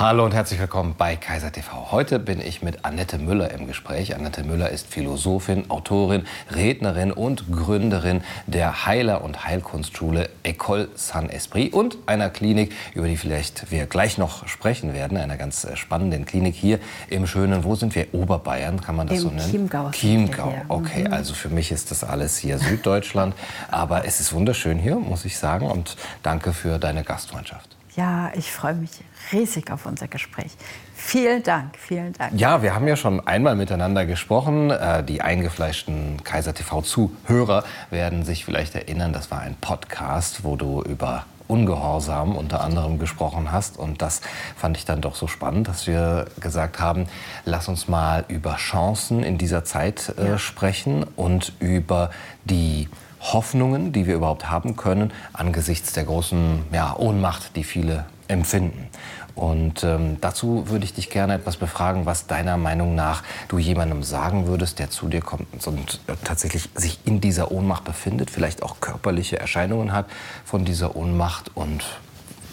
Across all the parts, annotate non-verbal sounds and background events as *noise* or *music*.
Hallo und herzlich willkommen bei Kaiser TV. Heute bin ich mit Annette Müller im Gespräch. Annette Müller ist Philosophin, Autorin, Rednerin und Gründerin der Heiler- und Heilkunstschule École Saint-Esprit und einer Klinik, über die vielleicht wir gleich noch sprechen werden, einer ganz äh, spannenden Klinik hier im schönen, wo sind wir? Oberbayern, kann man das Im so nennen? Chiemgau. Chiemgau, okay. Also für mich ist das alles hier Süddeutschland. Aber es ist wunderschön hier, muss ich sagen. Und danke für deine Gastfreundschaft. Ja, ich freue mich riesig auf unser Gespräch. Vielen Dank, vielen Dank. Ja, wir haben ja schon einmal miteinander gesprochen. Äh, Die eingefleischten Kaiser TV-Zuhörer werden sich vielleicht erinnern, das war ein Podcast, wo du über Ungehorsam unter anderem gesprochen hast. Und das fand ich dann doch so spannend, dass wir gesagt haben, lass uns mal über Chancen in dieser Zeit äh, Ja. sprechen und über die Hoffnungen, die wir überhaupt haben können, angesichts der großen ja, Ohnmacht, die viele empfinden. Und ähm, dazu würde ich dich gerne etwas befragen, was deiner Meinung nach du jemandem sagen würdest, der zu dir kommt und äh, tatsächlich sich in dieser Ohnmacht befindet, vielleicht auch körperliche Erscheinungen hat von dieser Ohnmacht. Und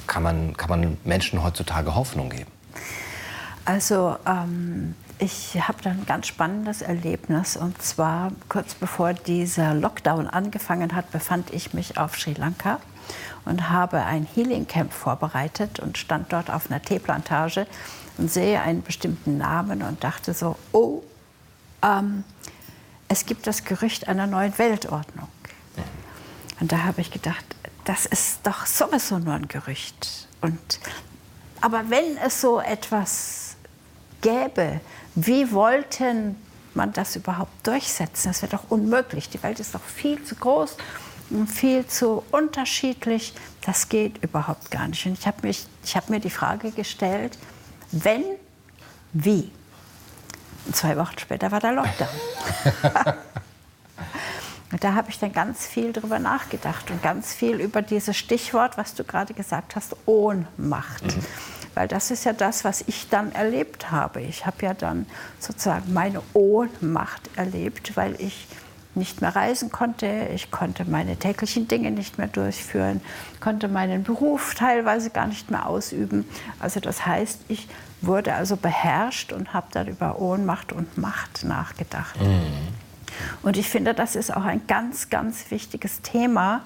kann man, kann man Menschen heutzutage Hoffnung geben? Also ähm, ich habe da ein ganz spannendes Erlebnis. Und zwar kurz bevor dieser Lockdown angefangen hat, befand ich mich auf Sri Lanka und habe ein Healing Camp vorbereitet und stand dort auf einer Teeplantage und sehe einen bestimmten Namen und dachte so, oh, ähm, es gibt das Gerücht einer neuen Weltordnung. Und da habe ich gedacht, das ist doch sowieso nur ein Gerücht. Und, aber wenn es so etwas gäbe, wie wollten man das überhaupt durchsetzen? Das wäre doch unmöglich. Die Welt ist doch viel zu groß und viel zu unterschiedlich. Das geht überhaupt gar nicht. Und ich habe habe mir die Frage gestellt, wenn, wie? Und zwei Wochen später war der Lockdown. *laughs* Und da habe ich dann ganz viel drüber nachgedacht und ganz viel über dieses Stichwort, was du gerade gesagt hast, Ohnmacht. Weil das ist ja das, was ich dann erlebt habe. Ich habe ja dann sozusagen meine Ohnmacht erlebt, weil ich nicht mehr reisen konnte. Ich konnte meine täglichen Dinge nicht mehr durchführen, konnte meinen Beruf teilweise gar nicht mehr ausüben. Also das heißt, ich wurde also beherrscht und habe dann über Ohnmacht und Macht nachgedacht. Und ich finde, das ist auch ein ganz, ganz wichtiges Thema.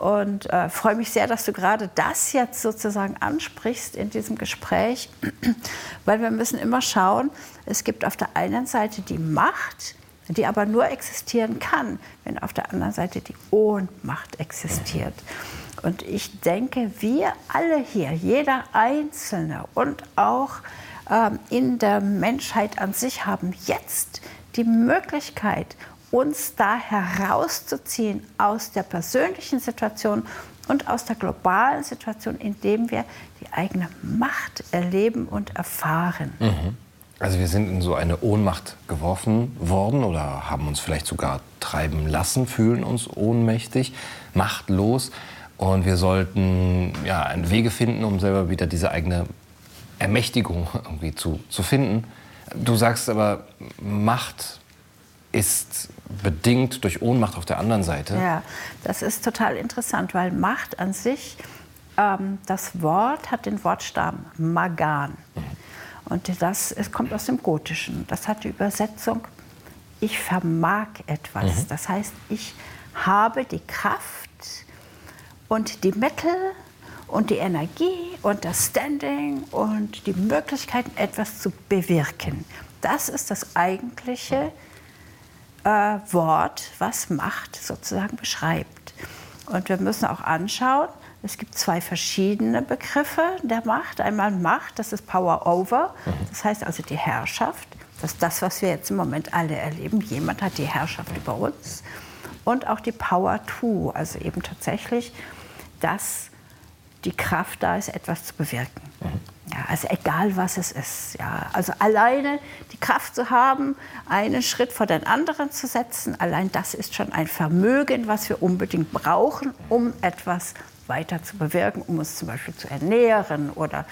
Und äh, freue mich sehr, dass du gerade das jetzt sozusagen ansprichst in diesem Gespräch, *clears throat* weil wir müssen immer schauen, es gibt auf der einen Seite die Macht, die aber nur existieren kann, wenn auf der anderen Seite die Ohnmacht existiert. Und ich denke, wir alle hier, jeder Einzelne und auch ähm, in der Menschheit an sich haben jetzt die Möglichkeit, uns da herauszuziehen aus der persönlichen Situation und aus der globalen Situation, indem wir die eigene Macht erleben und erfahren. Also wir sind in so eine Ohnmacht geworfen worden oder haben uns vielleicht sogar treiben lassen, fühlen uns ohnmächtig, machtlos. Und wir sollten ja, Wege finden, um selber wieder diese eigene Ermächtigung *laughs* irgendwie zu, zu finden. Du sagst aber, Macht ist bedingt durch Ohnmacht auf der anderen Seite. Ja, das ist total interessant, weil Macht an sich, ähm, das Wort hat den Wortstamm Magan. Und das es kommt aus dem Gotischen. Das hat die Übersetzung, ich vermag etwas. Das heißt, ich habe die Kraft und die Mittel und die Energie und das Standing und die Möglichkeiten, etwas zu bewirken. Das ist das eigentliche äh, Wort, was Macht sozusagen beschreibt. Und wir müssen auch anschauen, es gibt zwei verschiedene Begriffe der Macht. Einmal Macht, das ist Power over, das heißt also die Herrschaft. Das ist das, was wir jetzt im Moment alle erleben. Jemand hat die Herrschaft über uns. Und auch die Power to, also eben tatsächlich, dass die Kraft da ist, etwas zu bewirken. Ja, also egal, was es ist. Ja, also alleine die Kraft zu haben, einen Schritt vor den anderen zu setzen, allein das ist schon ein Vermögen, was wir unbedingt brauchen, um etwas weiter zu bewirken, um uns zum Beispiel zu ernähren oder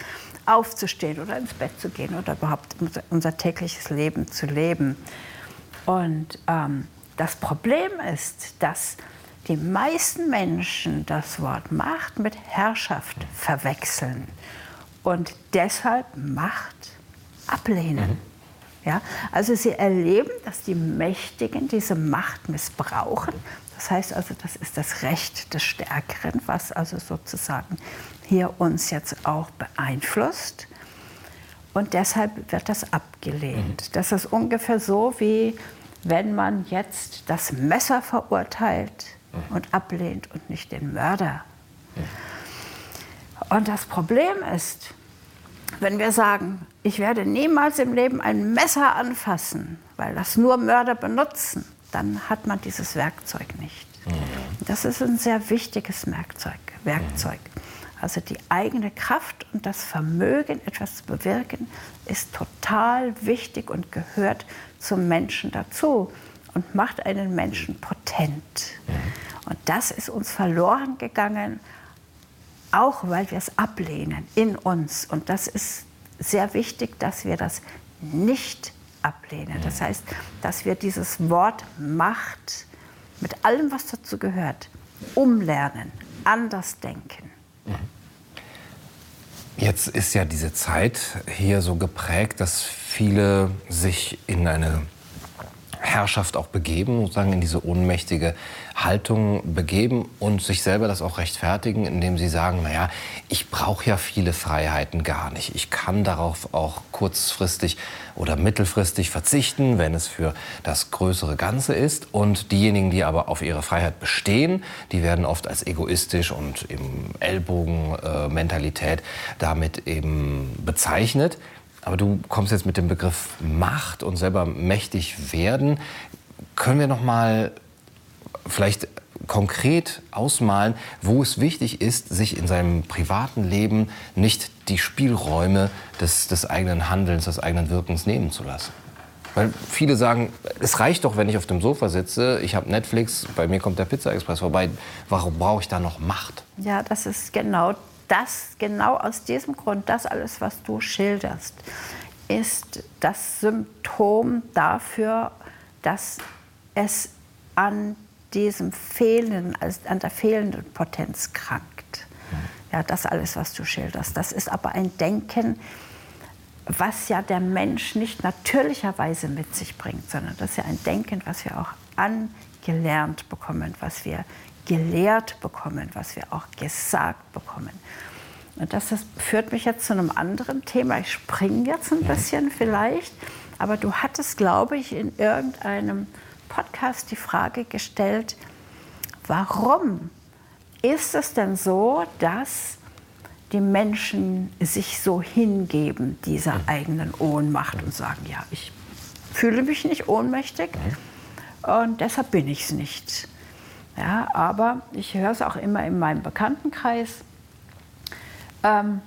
aufzustehen oder ins Bett zu gehen oder überhaupt unser, unser tägliches Leben zu leben. Und ähm, das Problem ist, dass die meisten Menschen das Wort Macht mit Herrschaft verwechseln. und deshalb Macht ablehnen. Mhm. Ja, also sie erleben, dass die Mächtigen diese Macht missbrauchen. Das heißt also, das ist das Recht des Stärkeren, was also sozusagen hier uns jetzt auch beeinflusst. Und deshalb wird das abgelehnt. Mhm. Das ist ungefähr so, wie wenn man jetzt das Messer verurteilt mhm. und ablehnt und nicht den Mörder. Mhm. Und das Problem ist, wenn wir sagen, ich werde niemals im Leben ein Messer anfassen, weil das nur Mörder benutzen, dann hat man dieses Werkzeug nicht. Mhm. Das ist ein sehr wichtiges Werkzeug. Werkzeug. Also die eigene Kraft und das Vermögen, etwas zu bewirken, ist total wichtig und gehört zum Menschen dazu und macht einen Menschen potent. Und das ist uns verloren gegangen, auch weil wir es ablehnen in uns. Und das ist sehr wichtig, dass wir das nicht ablehnen. Das heißt, dass wir dieses Wort Macht mit allem, was dazu gehört, umlernen, anders denken. Jetzt ist ja diese Zeit hier so geprägt, dass viele sich in eine Herrschaft auch begeben, sozusagen in diese ohnmächtige Haltung begeben und sich selber das auch rechtfertigen, indem sie sagen, naja, ich brauche ja viele Freiheiten gar nicht. Ich kann darauf auch kurzfristig oder mittelfristig verzichten, wenn es für das größere Ganze ist. Und diejenigen, die aber auf ihre Freiheit bestehen, die werden oft als egoistisch und eben Ellbogenmentalität damit eben bezeichnet. Aber du kommst jetzt mit dem Begriff Macht und selber mächtig werden. Können wir noch mal vielleicht konkret ausmalen, wo es wichtig ist, sich in seinem privaten Leben nicht die Spielräume des, des eigenen Handelns, des eigenen Wirkens nehmen zu lassen? Weil viele sagen, es reicht doch, wenn ich auf dem Sofa sitze, ich habe Netflix, bei mir kommt der Pizza Express vorbei. Warum brauche ich da noch Macht? Ja, das ist genau das genau aus diesem Grund, das alles, was du schilderst, ist das Symptom dafür, dass es an diesem fehlenden, an der fehlenden Potenz krankt. Ja, das alles, was du schilderst. Das ist aber ein Denken, was ja der Mensch nicht natürlicherweise mit sich bringt, sondern das ist ja ein Denken, was wir auch angelernt bekommen, was wir gelehrt bekommen, was wir auch gesagt bekommen. Und das, das führt mich jetzt zu einem anderen Thema. Ich springe jetzt ein bisschen vielleicht, aber du hattest, glaube ich, in irgendeinem Podcast die Frage gestellt, warum ist es denn so, dass die Menschen sich so hingeben dieser mhm. eigenen Ohnmacht und sagen, ja, ich fühle mich nicht ohnmächtig mhm. und deshalb bin ich es nicht. Ja, aber ich höre es auch immer in meinem Bekanntenkreis. Ähm,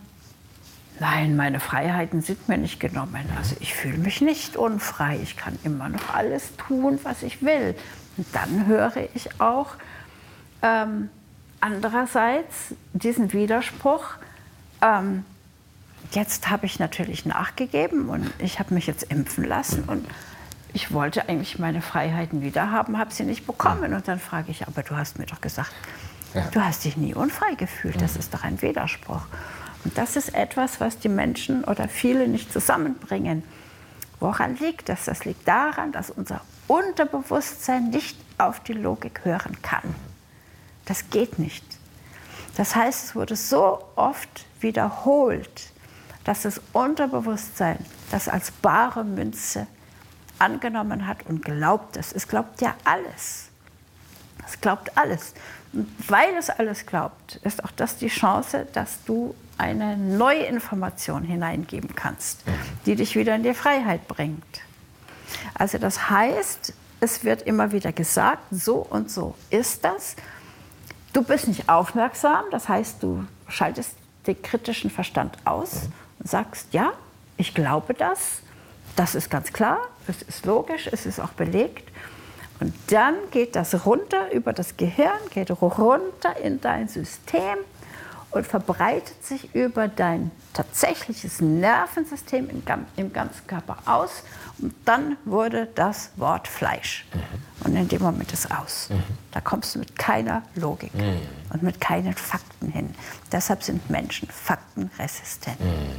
nein, meine Freiheiten sind mir nicht genommen. Also ich fühle mich nicht unfrei. Ich kann immer noch alles tun, was ich will. Und dann höre ich auch ähm, andererseits diesen Widerspruch. Ähm, jetzt habe ich natürlich nachgegeben und ich habe mich jetzt impfen lassen und ich wollte eigentlich meine Freiheiten wieder haben, habe sie nicht bekommen. Und dann frage ich, aber du hast mir doch gesagt, ja. du hast dich nie unfrei gefühlt. Das ist doch ein Widerspruch. Und das ist etwas, was die Menschen oder viele nicht zusammenbringen. Woran liegt das? Das liegt daran, dass unser Unterbewusstsein nicht auf die Logik hören kann. Das geht nicht. Das heißt, es wurde so oft wiederholt, dass das Unterbewusstsein das als bare Münze angenommen hat und glaubt es. Es glaubt ja alles. Es glaubt alles. Und weil es alles glaubt, ist auch das die Chance, dass du eine neue Information hineingeben kannst, die dich wieder in die Freiheit bringt. Also das heißt, es wird immer wieder gesagt, so und so ist das. Du bist nicht aufmerksam, das heißt, du schaltest den kritischen Verstand aus und sagst, ja, ich glaube das, das ist ganz klar, es ist logisch, es ist auch belegt. Und dann geht das runter über das Gehirn, geht runter in dein System und verbreitet sich über dein tatsächliches Nervensystem im, ganzen Körper aus. Und dann wurde das Wort Fleisch. Mhm. Und in dem Moment ist es aus. Mhm. Da kommst du mit keiner Logik mhm. und mit keinen Fakten hin. Deshalb sind Menschen faktenresistent. Mhm.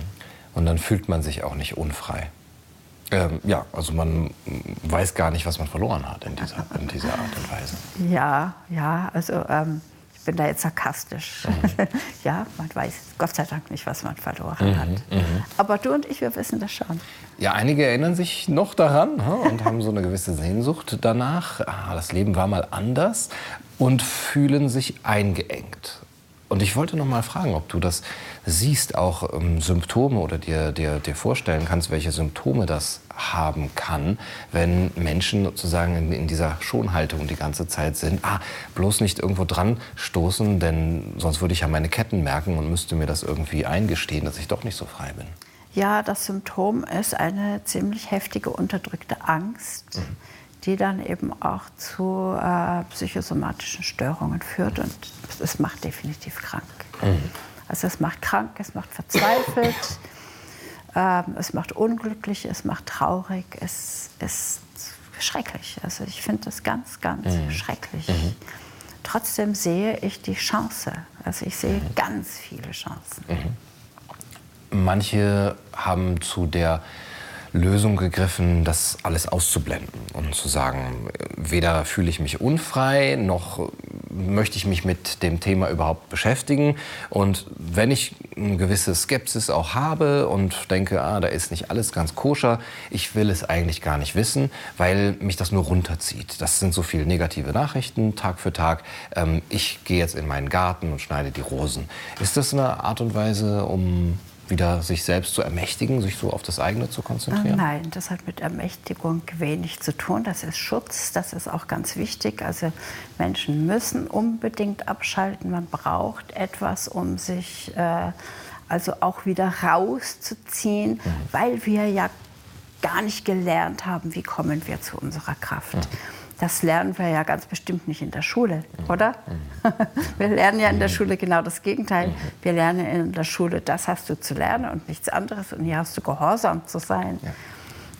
Und dann fühlt man sich auch nicht unfrei. Ähm, ja, also man weiß gar nicht, was man verloren hat in dieser, in dieser Art und Weise. Ja, ja, also ähm, ich bin da jetzt sarkastisch. Mhm. *laughs* ja, man weiß Gott sei Dank nicht, was man verloren mhm, hat. Mhm. Aber du und ich, wir wissen das schon. Ja, einige erinnern sich noch daran und haben so eine gewisse Sehnsucht danach. Ah, das Leben war mal anders und fühlen sich eingeengt. Und ich wollte noch mal fragen, ob du das siehst, auch ähm, Symptome oder dir, dir, dir vorstellen kannst, welche Symptome das haben kann, wenn Menschen sozusagen in, in, dieser Schonhaltung die ganze Zeit sind. Ah, bloß nicht irgendwo dran stoßen, denn sonst würde ich ja meine Ketten merken und müsste mir das irgendwie eingestehen, dass ich doch nicht so frei bin. Ja, das Symptom ist eine ziemlich heftige unterdrückte Angst. Mhm die dann eben auch zu äh, psychosomatischen Störungen führt und es macht definitiv krank. Mhm. Also es macht krank, es macht verzweifelt, *laughs* es macht unglücklich, es macht traurig, es ist schrecklich. Also ich finde das ganz, ganz mhm. schrecklich. Mhm. Trotzdem sehe ich die Chance. Also ich sehe mhm. ganz viele Chancen. Mhm. Manche haben zu der Lösung gegriffen, das alles auszublenden und zu sagen, weder fühle ich mich unfrei, noch möchte ich mich mit dem Thema überhaupt beschäftigen. Und wenn ich eine gewisse Skepsis auch habe und denke, ah, da ist nicht alles ganz koscher, ich will es eigentlich gar nicht wissen, weil mich das nur runterzieht. Das sind so viele negative Nachrichten Tag für Tag. Ähm, ich gehe jetzt in meinen Garten und schneide die Rosen. Ist das eine Art und Weise, um wieder sich selbst zu ermächtigen, sich so auf das eigene zu konzentrieren? Nein, das hat mit Ermächtigung wenig zu tun. Das ist Schutz, das ist auch ganz wichtig. Also Menschen müssen unbedingt abschalten. Man braucht etwas, um sich äh, also auch wieder rauszuziehen, mhm. weil wir ja gar nicht gelernt haben, wie kommen wir zu unserer Kraft. Mhm. Das lernen wir ja ganz bestimmt nicht in der Schule, oder? *laughs* Wir lernen ja in der Schule genau das Gegenteil. Wir lernen in der Schule, das hast du zu lernen und nichts anderes. Und hier hast du gehorsam zu sein.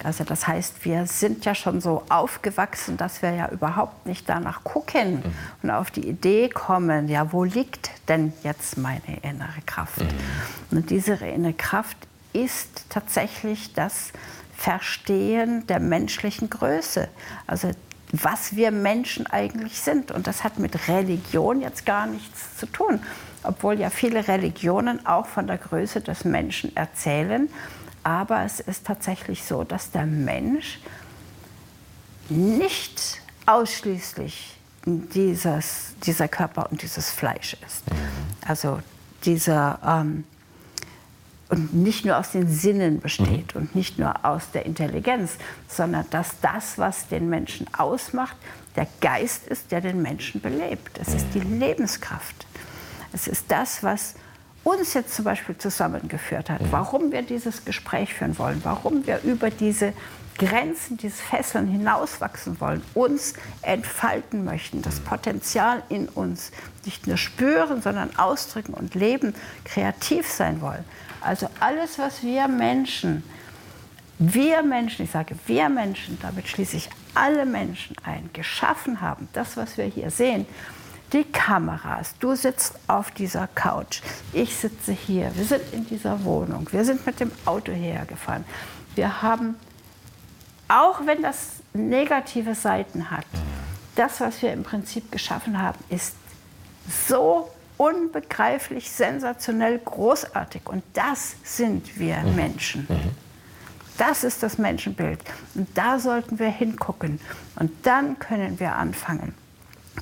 Also das heißt, wir sind ja schon so aufgewachsen, dass wir ja überhaupt nicht danach gucken mhm. und auf die Idee kommen, ja, wo liegt denn jetzt meine innere Kraft? Mhm. Und diese innere Kraft ist tatsächlich das Verstehen der menschlichen Größe. Also was wir Menschen eigentlich sind. Und das hat mit Religion jetzt gar nichts zu tun, obwohl ja viele Religionen auch von der Größe des Menschen erzählen. Aber es ist tatsächlich so, dass der Mensch nicht ausschließlich dieses, dieser Körper und dieses Fleisch ist. Mhm. Also dieser ähm, und nicht nur aus den Sinnen besteht mhm. und nicht nur aus der Intelligenz, sondern dass das, was den Menschen ausmacht, der Geist ist, der den Menschen belebt. Es ist die mhm. Lebenskraft. Es ist das, was uns jetzt zum Beispiel zusammengeführt hat, mhm. warum wir dieses Gespräch führen wollen, warum wir über diese Grenzen, diese Fesseln hinauswachsen wollen, uns entfalten möchten, das. Potenzial in uns nicht nur spüren, sondern ausdrücken und leben, kreativ sein wollen. Also alles, was wir Menschen, wir Menschen, ich sage wir Menschen, damit schließe ich alle Menschen ein, geschaffen haben, das, was wir hier sehen, die Kameras, du sitzt auf dieser Couch, ich sitze hier, wir sind in dieser Wohnung, wir sind mit dem Auto hierher gefahren. Wir haben, auch wenn das negative Seiten hat, das, was wir im Prinzip geschaffen haben, ist so unbegreiflich, sensationell, großartig. Und das sind wir mhm. Menschen. Mhm. Das ist das Menschenbild. Und da sollten wir hingucken. Und dann können wir anfangen,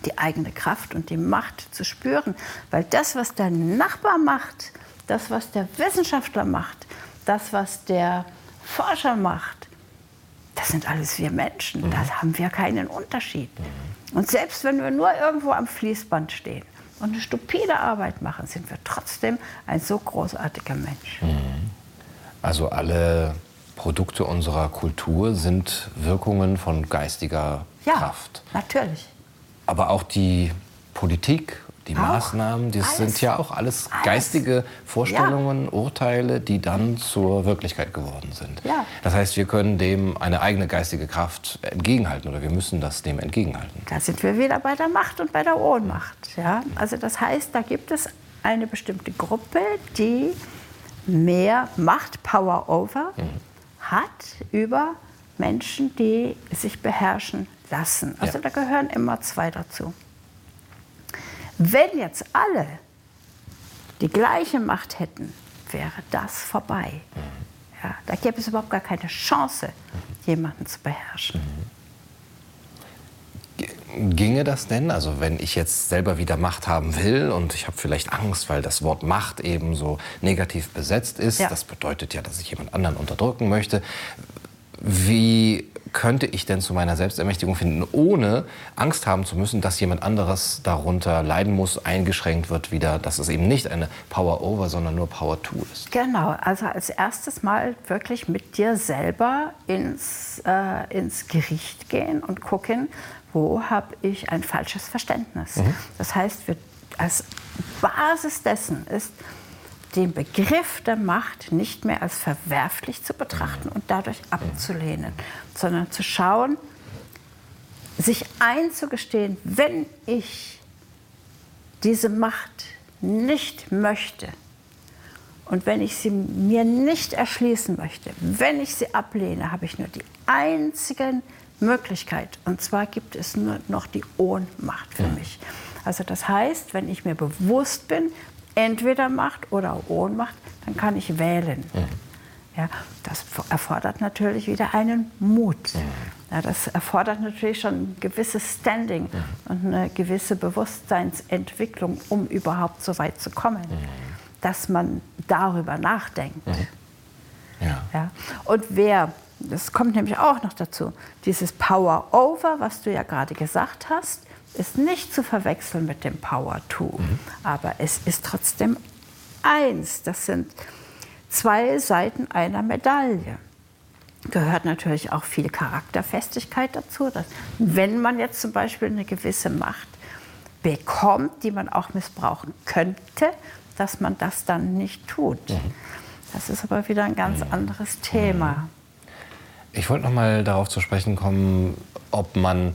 die eigene Kraft und die Macht zu spüren. Weil das, was der Nachbar macht, das, was der Wissenschaftler macht, das, was der Forscher macht, das sind alles wir Menschen. Mhm. Da haben wir keinen Unterschied. Mhm. Und selbst wenn wir nur irgendwo am Fließband stehen, und eine stupide Arbeit machen, sind wir trotzdem ein so großartiger Mensch. Mhm. Also alle Produkte unserer Kultur sind Wirkungen von geistiger ja, Kraft. Natürlich. Aber auch die Politik, Die auch, Maßnahmen, das sind ja auch alles, alles. geistige Vorstellungen, ja. Urteile, die dann zur Wirklichkeit geworden sind. Ja. Das heißt, wir können dem eine eigene geistige Kraft entgegenhalten oder wir müssen das dem entgegenhalten. Da sind wir wieder bei der Macht und bei der Ohnmacht. Ja? Also das heißt, da gibt es eine bestimmte Gruppe, die mehr Macht, Power over, mhm. hat über Menschen, die sich beherrschen lassen. Also ja. da gehören immer zwei dazu. Wenn jetzt alle die gleiche Macht hätten, wäre das vorbei. Ja, da gäbe es überhaupt gar keine Chance, jemanden zu beherrschen. Ginge das denn? Also wenn ich jetzt selber wieder Macht haben will und ich habe vielleicht Angst, weil das Wort Macht eben so negativ besetzt ist, ja. das bedeutet ja, dass ich jemand anderen unterdrücken möchte. Wie könnte ich denn zu meiner Selbstermächtigung finden, ohne Angst haben zu müssen, dass jemand anderes darunter leiden muss, eingeschränkt wird wieder, dass es eben nicht eine Power Over, sondern nur Power To ist? Genau, also als erstes mal wirklich mit dir selber ins, äh, ins Gericht gehen und gucken, wo habe ich ein falsches Verständnis. Mhm. Das heißt, wir, als Basis dessen ist, den Begriff der Macht nicht mehr als verwerflich zu betrachten und dadurch abzulehnen, sondern zu schauen, sich einzugestehen, wenn ich diese Macht nicht möchte und wenn ich sie mir nicht erschließen möchte, wenn ich sie ablehne, habe ich nur die einzige Möglichkeit. Und zwar gibt es nur noch die Ohnmacht für mich. Also das heißt, wenn ich mir bewusst bin, entweder Macht oder Ohnmacht, dann kann ich wählen. Mhm. Ja, das erfordert natürlich wieder einen Mut. Mhm. Ja, das erfordert natürlich schon ein gewisses Standing mhm. und eine gewisse Bewusstseinsentwicklung, um überhaupt so weit zu kommen, dass man darüber nachdenkt. Ja. Ja. Und wer, das kommt nämlich auch noch dazu, dieses Power Over, was du ja gerade gesagt hast, ist nicht zu verwechseln mit dem Power To. Mhm. Aber es ist trotzdem eins. Das sind zwei Seiten einer Medaille. Gehört natürlich auch viel Charakterfestigkeit dazu. Dass, wenn man jetzt zum Beispiel eine gewisse Macht bekommt, die man auch missbrauchen könnte, dass man das dann nicht tut. Mhm. Das ist aber wieder ein ganz mhm. anderes Thema. Ich wollte noch mal darauf zu sprechen kommen, ob man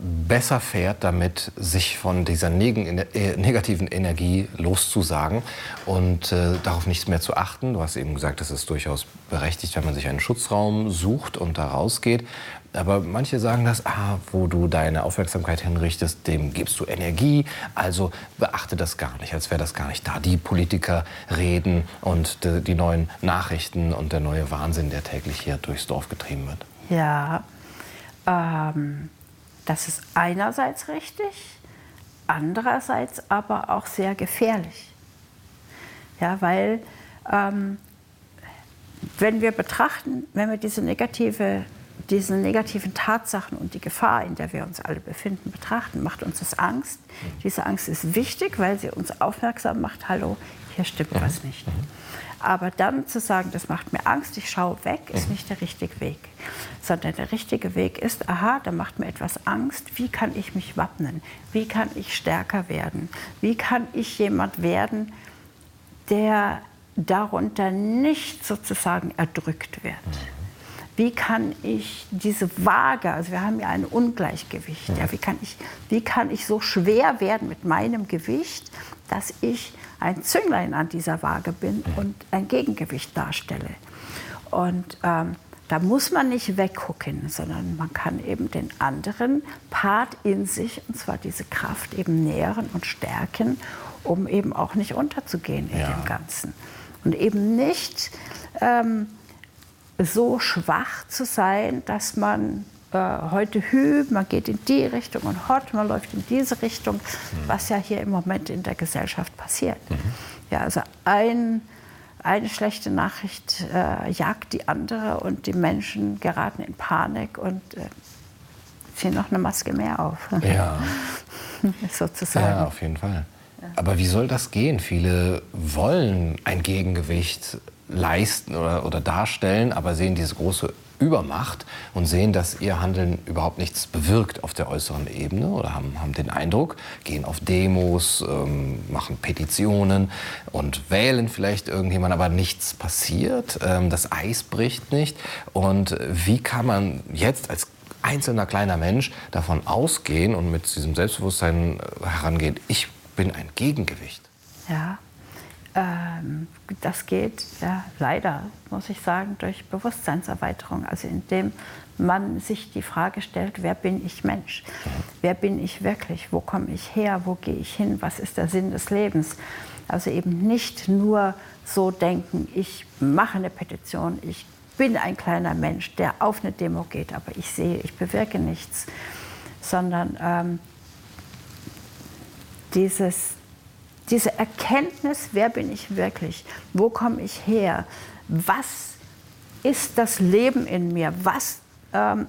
besser fährt damit, sich von dieser äh, negativen Energie loszusagen und äh, darauf nichts mehr zu achten. Du hast eben gesagt, es ist durchaus berechtigt, wenn man sich einen Schutzraum sucht und da rausgeht. Aber manche sagen das, ah, wo du deine Aufmerksamkeit hinrichtest, dem gibst du Energie, also beachte das gar nicht, als wäre das gar nicht da. Die Politiker reden und die, die neuen Nachrichten und der neue Wahnsinn, der täglich hier durchs Dorf getrieben wird. Ja, ähm, das ist einerseits richtig, andererseits aber auch sehr gefährlich. Ja, weil ähm, wenn wir betrachten, wenn wir diese, negative, diese negativen Tatsachen und die Gefahr, in der wir uns alle befinden, betrachten, macht uns das Angst. Diese Angst ist wichtig, weil sie uns aufmerksam macht, hallo, hier stimmt was nicht. Aber dann zu sagen, das macht mir Angst, ich schaue weg, ist mhm. nicht der richtige Weg. Sondern der richtige Weg ist, aha, da macht mir etwas Angst, wie kann ich mich wappnen? Wie kann ich stärker werden? Wie kann ich jemand werden, der darunter nicht sozusagen erdrückt wird? Mhm. Wie kann ich diese Waage, also wir haben ja ein Ungleichgewicht, ja, wie, kann ich, wie kann ich so schwer werden mit meinem Gewicht, dass ich ein Zünglein an dieser Waage bin und ein Gegengewicht darstelle. Und ähm, da muss man nicht weggucken, sondern man kann eben den anderen Part in sich, und zwar diese Kraft, eben nähren und stärken, um eben auch nicht unterzugehen in ja. dem Ganzen. Und eben nicht ähm, so schwach zu sein, dass man äh, heute Hü, man geht in die Richtung und Hot, man läuft in diese Richtung, mhm. was ja hier im Moment in der Gesellschaft passiert. Mhm. Ja, also ein, eine schlechte Nachricht äh, jagt die andere und die Menschen geraten in Panik und äh, ziehen noch eine Maske mehr auf. Ja. *laughs* Sozusagen. Ja, auf jeden Fall. Aber wie soll das gehen? Viele wollen ein Gegengewicht leisten oder, oder darstellen, aber sehen diese große Übermacht und sehen, dass ihr Handeln überhaupt nichts bewirkt auf der äußeren Ebene oder haben, haben den Eindruck, gehen auf Demos, ähm, machen Petitionen und wählen vielleicht irgendjemand, aber nichts passiert, ähm, das Eis bricht nicht. Und wie kann man jetzt als einzelner kleiner Mensch davon ausgehen und mit diesem Selbstbewusstsein äh, herangehen, ich bin ein Gegengewicht? Ja, das geht ja leider, muss ich sagen, durch Bewusstseinserweiterung. Also indem man sich die Frage stellt, wer bin ich Mensch? Wer bin ich wirklich? Wo komme ich her? Wo gehe ich hin? Was ist der Sinn des Lebens? Also eben nicht nur so denken, ich mache eine Petition, ich bin ein kleiner Mensch, der auf eine Demo geht, aber ich sehe, ich bewirke nichts, sondern ähm, dieses diese Erkenntnis, wer bin ich wirklich, wo komme ich her, was ist das Leben in mir, was ähm,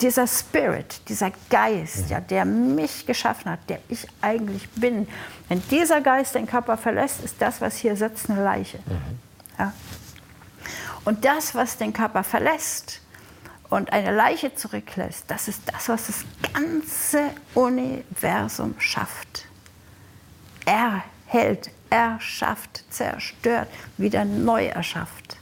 dieser Spirit, dieser Geist, ja, der mich geschaffen hat, der ich eigentlich bin. Wenn dieser Geist den Körper verlässt, ist das, was hier sitzt, eine Leiche. Mhm. Ja. Und das, was den Körper verlässt und eine Leiche zurücklässt, das ist das, was das ganze Universum schafft erhält, erschafft, zerstört, wieder neu erschafft.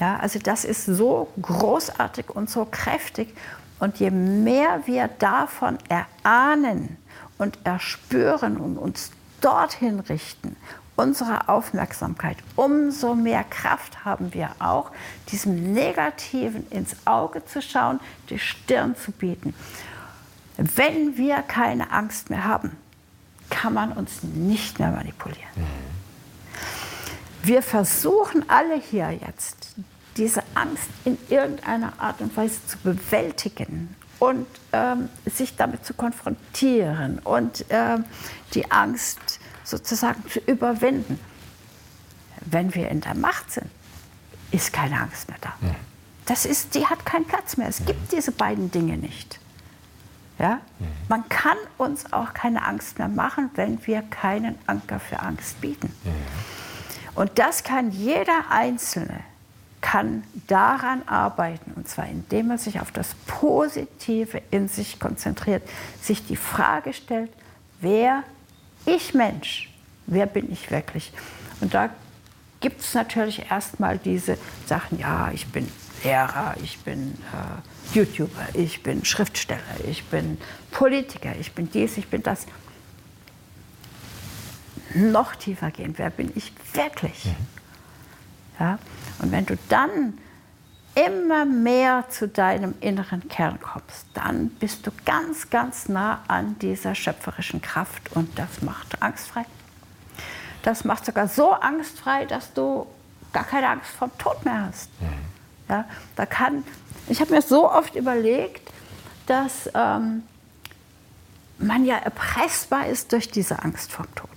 Ja, also das ist so großartig und so kräftig. Und je mehr wir davon erahnen und erspüren und uns dorthin richten, unsere Aufmerksamkeit, umso mehr Kraft haben wir auch, diesem Negativen ins Auge zu schauen, die Stirn zu bieten. Wenn wir keine Angst mehr haben, kann man uns nicht mehr manipulieren. Wir versuchen alle hier jetzt, diese Angst in irgendeiner Art und Weise zu bewältigen und ähm, sich damit zu konfrontieren und ähm, die Angst sozusagen zu überwinden. Wenn wir in der Macht sind, ist keine Angst mehr da. Das ist, die hat keinen Platz mehr. Es gibt diese beiden Dinge nicht. Ja? Mhm. Man kann uns auch keine Angst mehr machen, wenn wir keinen Anker für Angst bieten. Mhm. Und das kann jeder Einzelne kann daran arbeiten, und zwar indem er sich auf das Positive in sich konzentriert, sich die Frage stellt, wer ich Mensch, wer bin ich wirklich? Und da gibt es natürlich erstmal diese Sachen, ja, ich bin Lehrer, ich bin äh, YouTuber, ich bin Schriftsteller, ich bin Politiker, ich bin dies, ich bin das. Noch tiefer gehen, wer bin ich wirklich? Mhm. Ja? Und wenn du dann immer mehr zu deinem inneren Kern kommst, dann bist du ganz, ganz nah an dieser schöpferischen Kraft und das macht angstfrei. Das macht sogar so angstfrei, dass du gar keine Angst vor dem Tod mehr hast. Mhm. Ja, da kann, ich habe mir so oft überlegt, dass ähm, man ja erpressbar ist durch diese Angst vom Tod.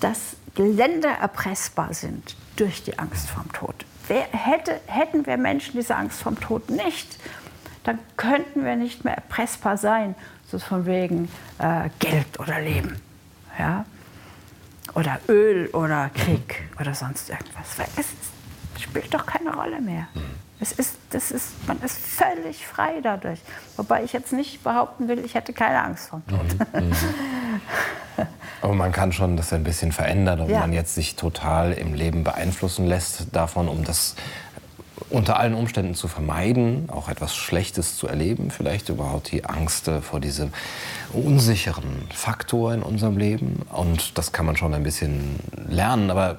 Dass Länder erpressbar sind durch die Angst vom Tod. Wer, hätte, hätten wir Menschen diese Angst vom Tod nicht, dann könnten wir nicht mehr erpressbar sein, so von wegen äh, Geld oder Leben. Ja? Oder Öl oder Krieg oder sonst irgendwas. Es spielt doch keine Rolle mehr. Es ist, das ist, man ist völlig frei dadurch. Wobei ich jetzt nicht behaupten will, ich hätte keine Angst vor dem Tod. Mhm, mhm. *laughs* Aber man kann schon das ein bisschen verändern, ob ja. man jetzt sich total im Leben beeinflussen lässt davon, um das unter allen Umständen zu vermeiden, auch etwas Schlechtes zu erleben, vielleicht überhaupt die Angst vor diesem unsicheren Faktor in unserem Leben. Und das kann man schon ein bisschen lernen, aber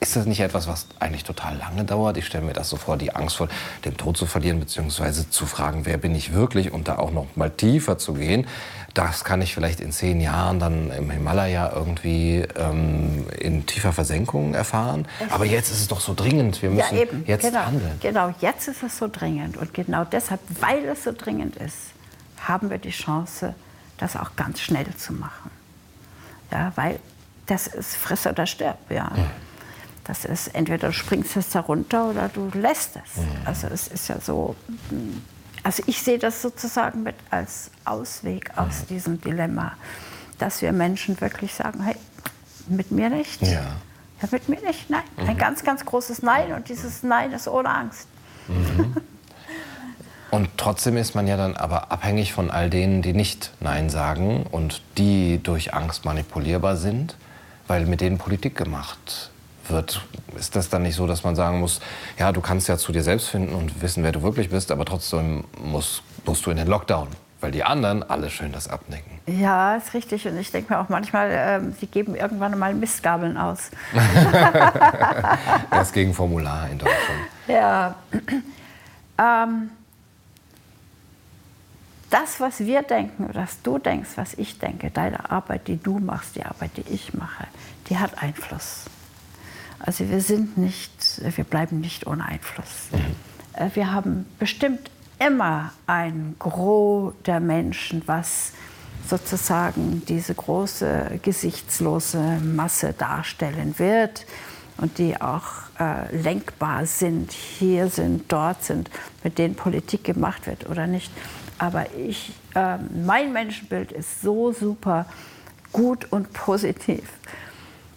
ist das nicht etwas, was eigentlich total lange dauert? Ich stelle mir das so vor, die Angst vor dem Tod zu verlieren, beziehungsweise zu fragen, wer bin ich wirklich und da auch noch mal tiefer zu gehen. Das kann ich vielleicht in zehn Jahren dann im Himalaya irgendwie ähm, in tiefer Versenkung erfahren. Aber jetzt ist es doch so dringend. Wir müssen ja, jetzt genau, handeln. Genau, jetzt ist es so dringend. Und genau deshalb, weil es so dringend ist, haben wir die Chance, das auch ganz schnell zu machen. Ja, weil das ist friss oder stirb. Ja. Mhm. Das ist entweder du springst es darunter oder du lässt es. Mhm. Also es ist ja so. Mm, also ich sehe das sozusagen mit als Ausweg aus mhm. diesem Dilemma, dass wir Menschen wirklich sagen, hey, mit mir nicht. Ja. ja mit mir nicht, nein. Mhm. Ein ganz, ganz großes Nein und dieses Nein ist ohne Angst. Mhm. Und trotzdem ist man ja dann aber abhängig von all denen, die nicht Nein sagen und die durch Angst manipulierbar sind, weil mit denen Politik gemacht wird. Ist das dann nicht so, dass man sagen muss, ja, du kannst ja zu dir selbst finden und wissen, wer du wirklich bist, aber trotzdem musst, musst du in den Lockdown? weil die anderen alle schön das abnicken. Ja, ist richtig. Und ich denke mir auch manchmal, äh, sie geben irgendwann mal Mistgabeln aus. *laughs* das Gegenformular in Deutschland. Ja. Ähm, das, was wir denken, was du denkst, was ich denke, deine Arbeit, die du machst, die Arbeit, die ich mache, die hat Einfluss. Also wir sind nicht, wir bleiben nicht ohne Einfluss. Mhm. Äh, wir haben bestimmt immer ein Gros der Menschen, was sozusagen diese große gesichtslose Masse darstellen wird und die auch äh, lenkbar sind, hier sind, dort sind, mit denen Politik gemacht wird oder nicht. Aber ich, äh, mein Menschenbild ist so super gut und positiv,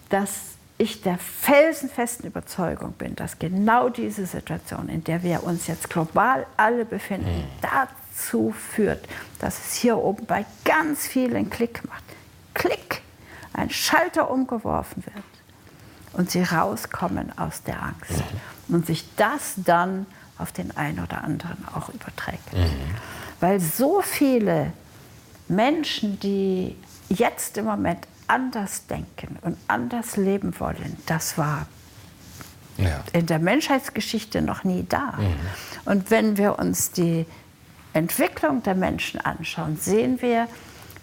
dass ich der felsenfesten Überzeugung bin, dass genau diese Situation, in der wir uns jetzt global alle befinden, mhm. dazu führt, dass es hier oben bei ganz vielen Klick macht. Klick! Ein Schalter umgeworfen wird und sie rauskommen aus der Angst. Mhm. Und sich das dann auf den einen oder anderen auch überträgt. Mhm. Weil so viele Menschen, die jetzt im Moment anders denken und anders leben wollen, das war ja. in der Menschheitsgeschichte noch nie da. Mhm. Und wenn wir uns die Entwicklung der Menschen anschauen, sehen wir,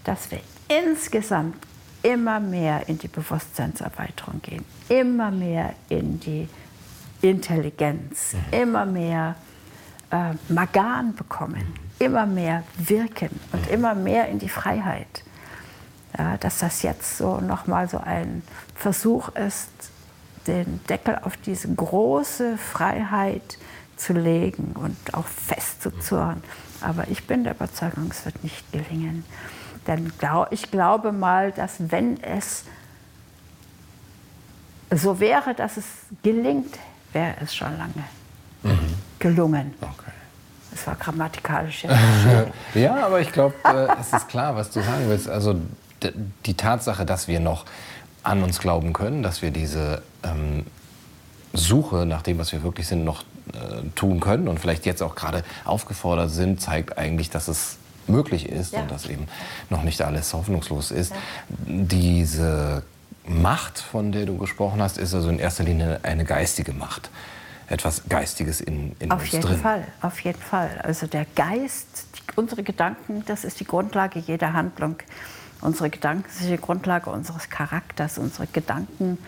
dass wir insgesamt immer mehr in die Bewusstseinserweiterung gehen, immer mehr in die Intelligenz, mhm. immer mehr äh, Magan bekommen, mhm. immer mehr wirken und mhm. immer mehr in die Freiheit dass das jetzt so nochmal so ein Versuch ist, den Deckel auf diese große Freiheit zu legen und auch festzuzurren. Aber ich bin der Überzeugung, es wird nicht gelingen. Denn ich glaube mal, dass wenn es so wäre, dass es gelingt, wäre es schon lange mhm. gelungen. Okay. Das war grammatikalisch. *laughs* ja, aber ich glaube, äh, es ist klar, was du sagen willst. Also die Tatsache, dass wir noch an uns glauben können, dass wir diese ähm, Suche nach dem, was wir wirklich sind, noch äh, tun können und vielleicht jetzt auch gerade aufgefordert sind, zeigt eigentlich, dass es möglich ist ja. und dass eben noch nicht alles hoffnungslos ist. Ja. Diese Macht, von der du gesprochen hast, ist also in erster Linie eine geistige Macht. Etwas Geistiges in, in auf uns jeden drin. Fall, auf jeden Fall. Also der Geist, die, unsere Gedanken, das ist die Grundlage jeder Handlung. Unsere Gedanken sind die Grundlage unseres Charakters. Unsere Gedanken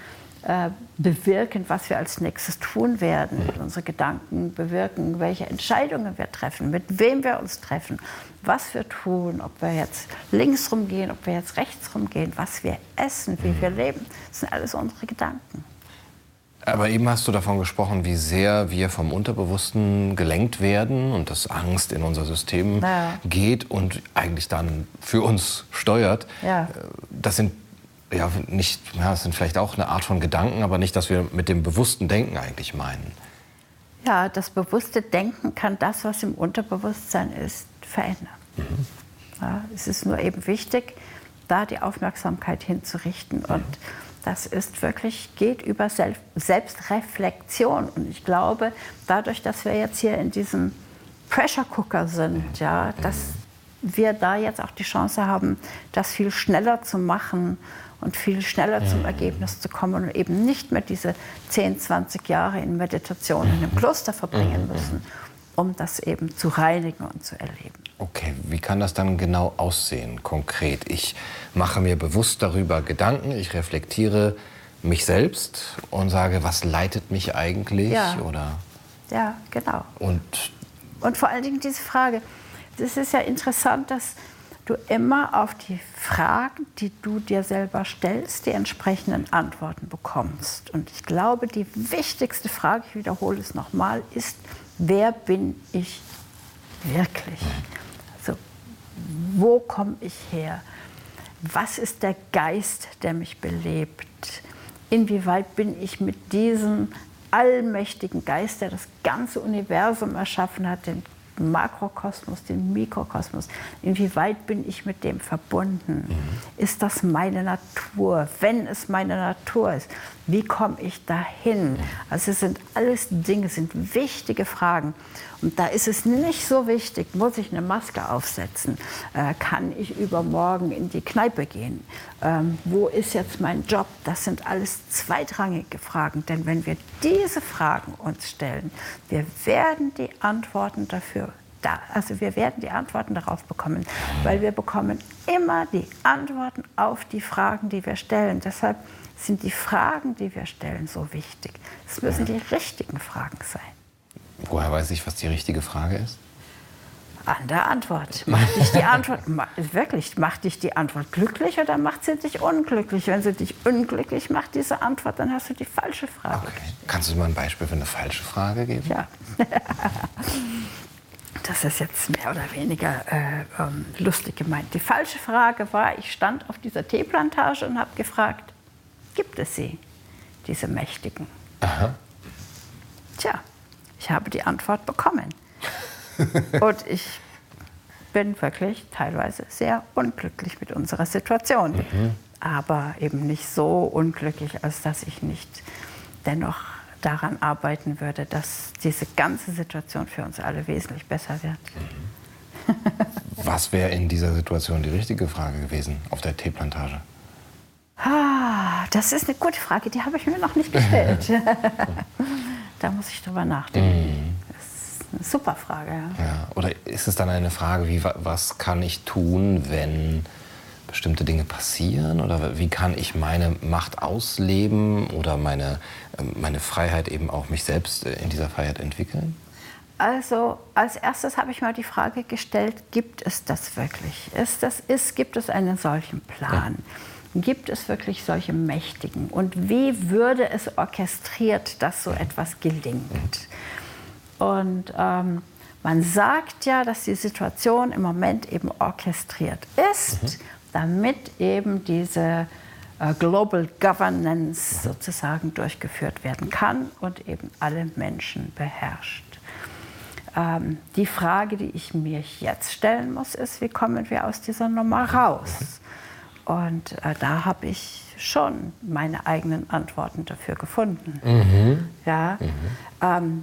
äh, bewirken, was wir als nächstes tun werden. Unsere Gedanken bewirken, welche Entscheidungen wir treffen, mit wem wir uns treffen, was wir tun, ob wir jetzt links rumgehen, ob wir jetzt rechts rumgehen, was wir essen, wie wir leben. Das sind alles unsere Gedanken. Aber eben hast du davon gesprochen, wie sehr wir vom Unterbewussten gelenkt werden und dass Angst in unser System ja. geht und eigentlich dann für uns steuert. Ja. Das sind ja nicht, ja, das sind vielleicht auch eine Art von Gedanken, aber nicht, dass wir mit dem bewussten Denken eigentlich meinen. Ja, das bewusste Denken kann das, was im Unterbewusstsein ist, verändern. Mhm. Ja, es ist nur eben wichtig, da die Aufmerksamkeit hinzurichten und mhm das ist wirklich, geht über Selbstreflexion. Und ich glaube, dadurch, dass wir jetzt hier in diesem Pressure Cooker sind, ja, dass wir da jetzt auch die Chance haben, das viel schneller zu machen und viel schneller zum Ergebnis zu kommen und eben nicht mehr diese 10, 20 Jahre in Meditation in einem Kloster verbringen müssen, um das eben zu reinigen und zu erleben. Okay, wie kann das dann genau aussehen, konkret? Ich mache mir bewusst darüber Gedanken, ich reflektiere mich selbst und sage, was leitet mich eigentlich? Ja, oder? ja genau. Und, und vor allen Dingen diese Frage, das ist ja interessant, dass du immer auf die Fragen, die du dir selber stellst, die entsprechenden Antworten bekommst. Und ich glaube, die wichtigste Frage, ich wiederhole es nochmal, ist, wer bin ich wirklich? wo komme ich her? Was ist der Geist, der mich belebt? Inwieweit bin ich mit diesem allmächtigen Geist, der das ganze Universum erschaffen hat, den Makrokosmos, den Mikrokosmos. Inwieweit bin ich mit dem verbunden? Mhm. Ist das meine Natur? Wenn es meine Natur ist, wie komme ich dahin? Mhm. Also es sind alles Dinge, sind wichtige Fragen. Und da ist es nicht so wichtig, muss ich eine Maske aufsetzen? Äh, kann ich übermorgen in die Kneipe gehen? Ähm, wo ist jetzt mein Job? Das sind alles zweitrangige Fragen. Denn wenn wir diese Fragen uns stellen, wir werden die Antworten dafür da, also wir werden die Antworten darauf bekommen, weil wir bekommen immer die Antworten auf die Fragen, die wir stellen. Deshalb sind die Fragen, die wir stellen, so wichtig. Es müssen die richtigen Fragen sein. Woher weiß ich, was die richtige Frage ist? An der Antwort. Macht dich die Antwort, *laughs* wirklich, macht dich die Antwort glücklich oder macht sie dich unglücklich? Wenn sie dich unglücklich macht, diese Antwort, dann hast du die falsche Frage. Okay. Kannst du mir ein Beispiel für eine falsche Frage geben? Ja. *laughs* Das ist jetzt mehr oder weniger äh, ähm, lustig gemeint. Die falsche Frage war, ich stand auf dieser Teeplantage und habe gefragt, gibt es sie, diese Mächtigen? Aha. Tja, ich habe die Antwort bekommen. Und ich bin wirklich teilweise sehr unglücklich mit unserer Situation. Mhm. Aber eben nicht so unglücklich, als dass ich nicht dennoch daran arbeiten würde, dass diese ganze Situation für uns alle wesentlich besser wird. Mhm. *laughs* Was wäre in dieser Situation die richtige Frage gewesen auf der Teeplantage? Ah, das ist eine gute Frage, die habe ich mir noch nicht gestellt. *laughs* *laughs* Da muss ich drüber nachdenken. Mhm. Super Frage. Ja. ja. Oder ist es dann eine Frage, wie, was kann ich tun, wenn bestimmte Dinge passieren? Oder wie kann ich meine Macht ausleben oder meine, ähm, meine Freiheit eben auch mich selbst äh, in dieser Freiheit entwickeln? Also als erstes habe ich mal die Frage gestellt, gibt es das wirklich? Ist das, ist, gibt es einen solchen Plan? Ja. Gibt es wirklich solche Mächtigen? Und wie würde es orchestriert, dass so etwas gelingt? Und ähm, man sagt ja, dass die Situation im Moment eben orchestriert ist, mhm. damit eben diese äh, Global Governance sozusagen durchgeführt werden kann und eben alle Menschen beherrscht. Ähm, die Frage, die ich mir jetzt stellen muss, ist, wie kommen wir aus dieser Nummer raus? Und äh, da habe ich schon meine eigenen Antworten dafür gefunden. Mhm. Ja, mhm. Ähm,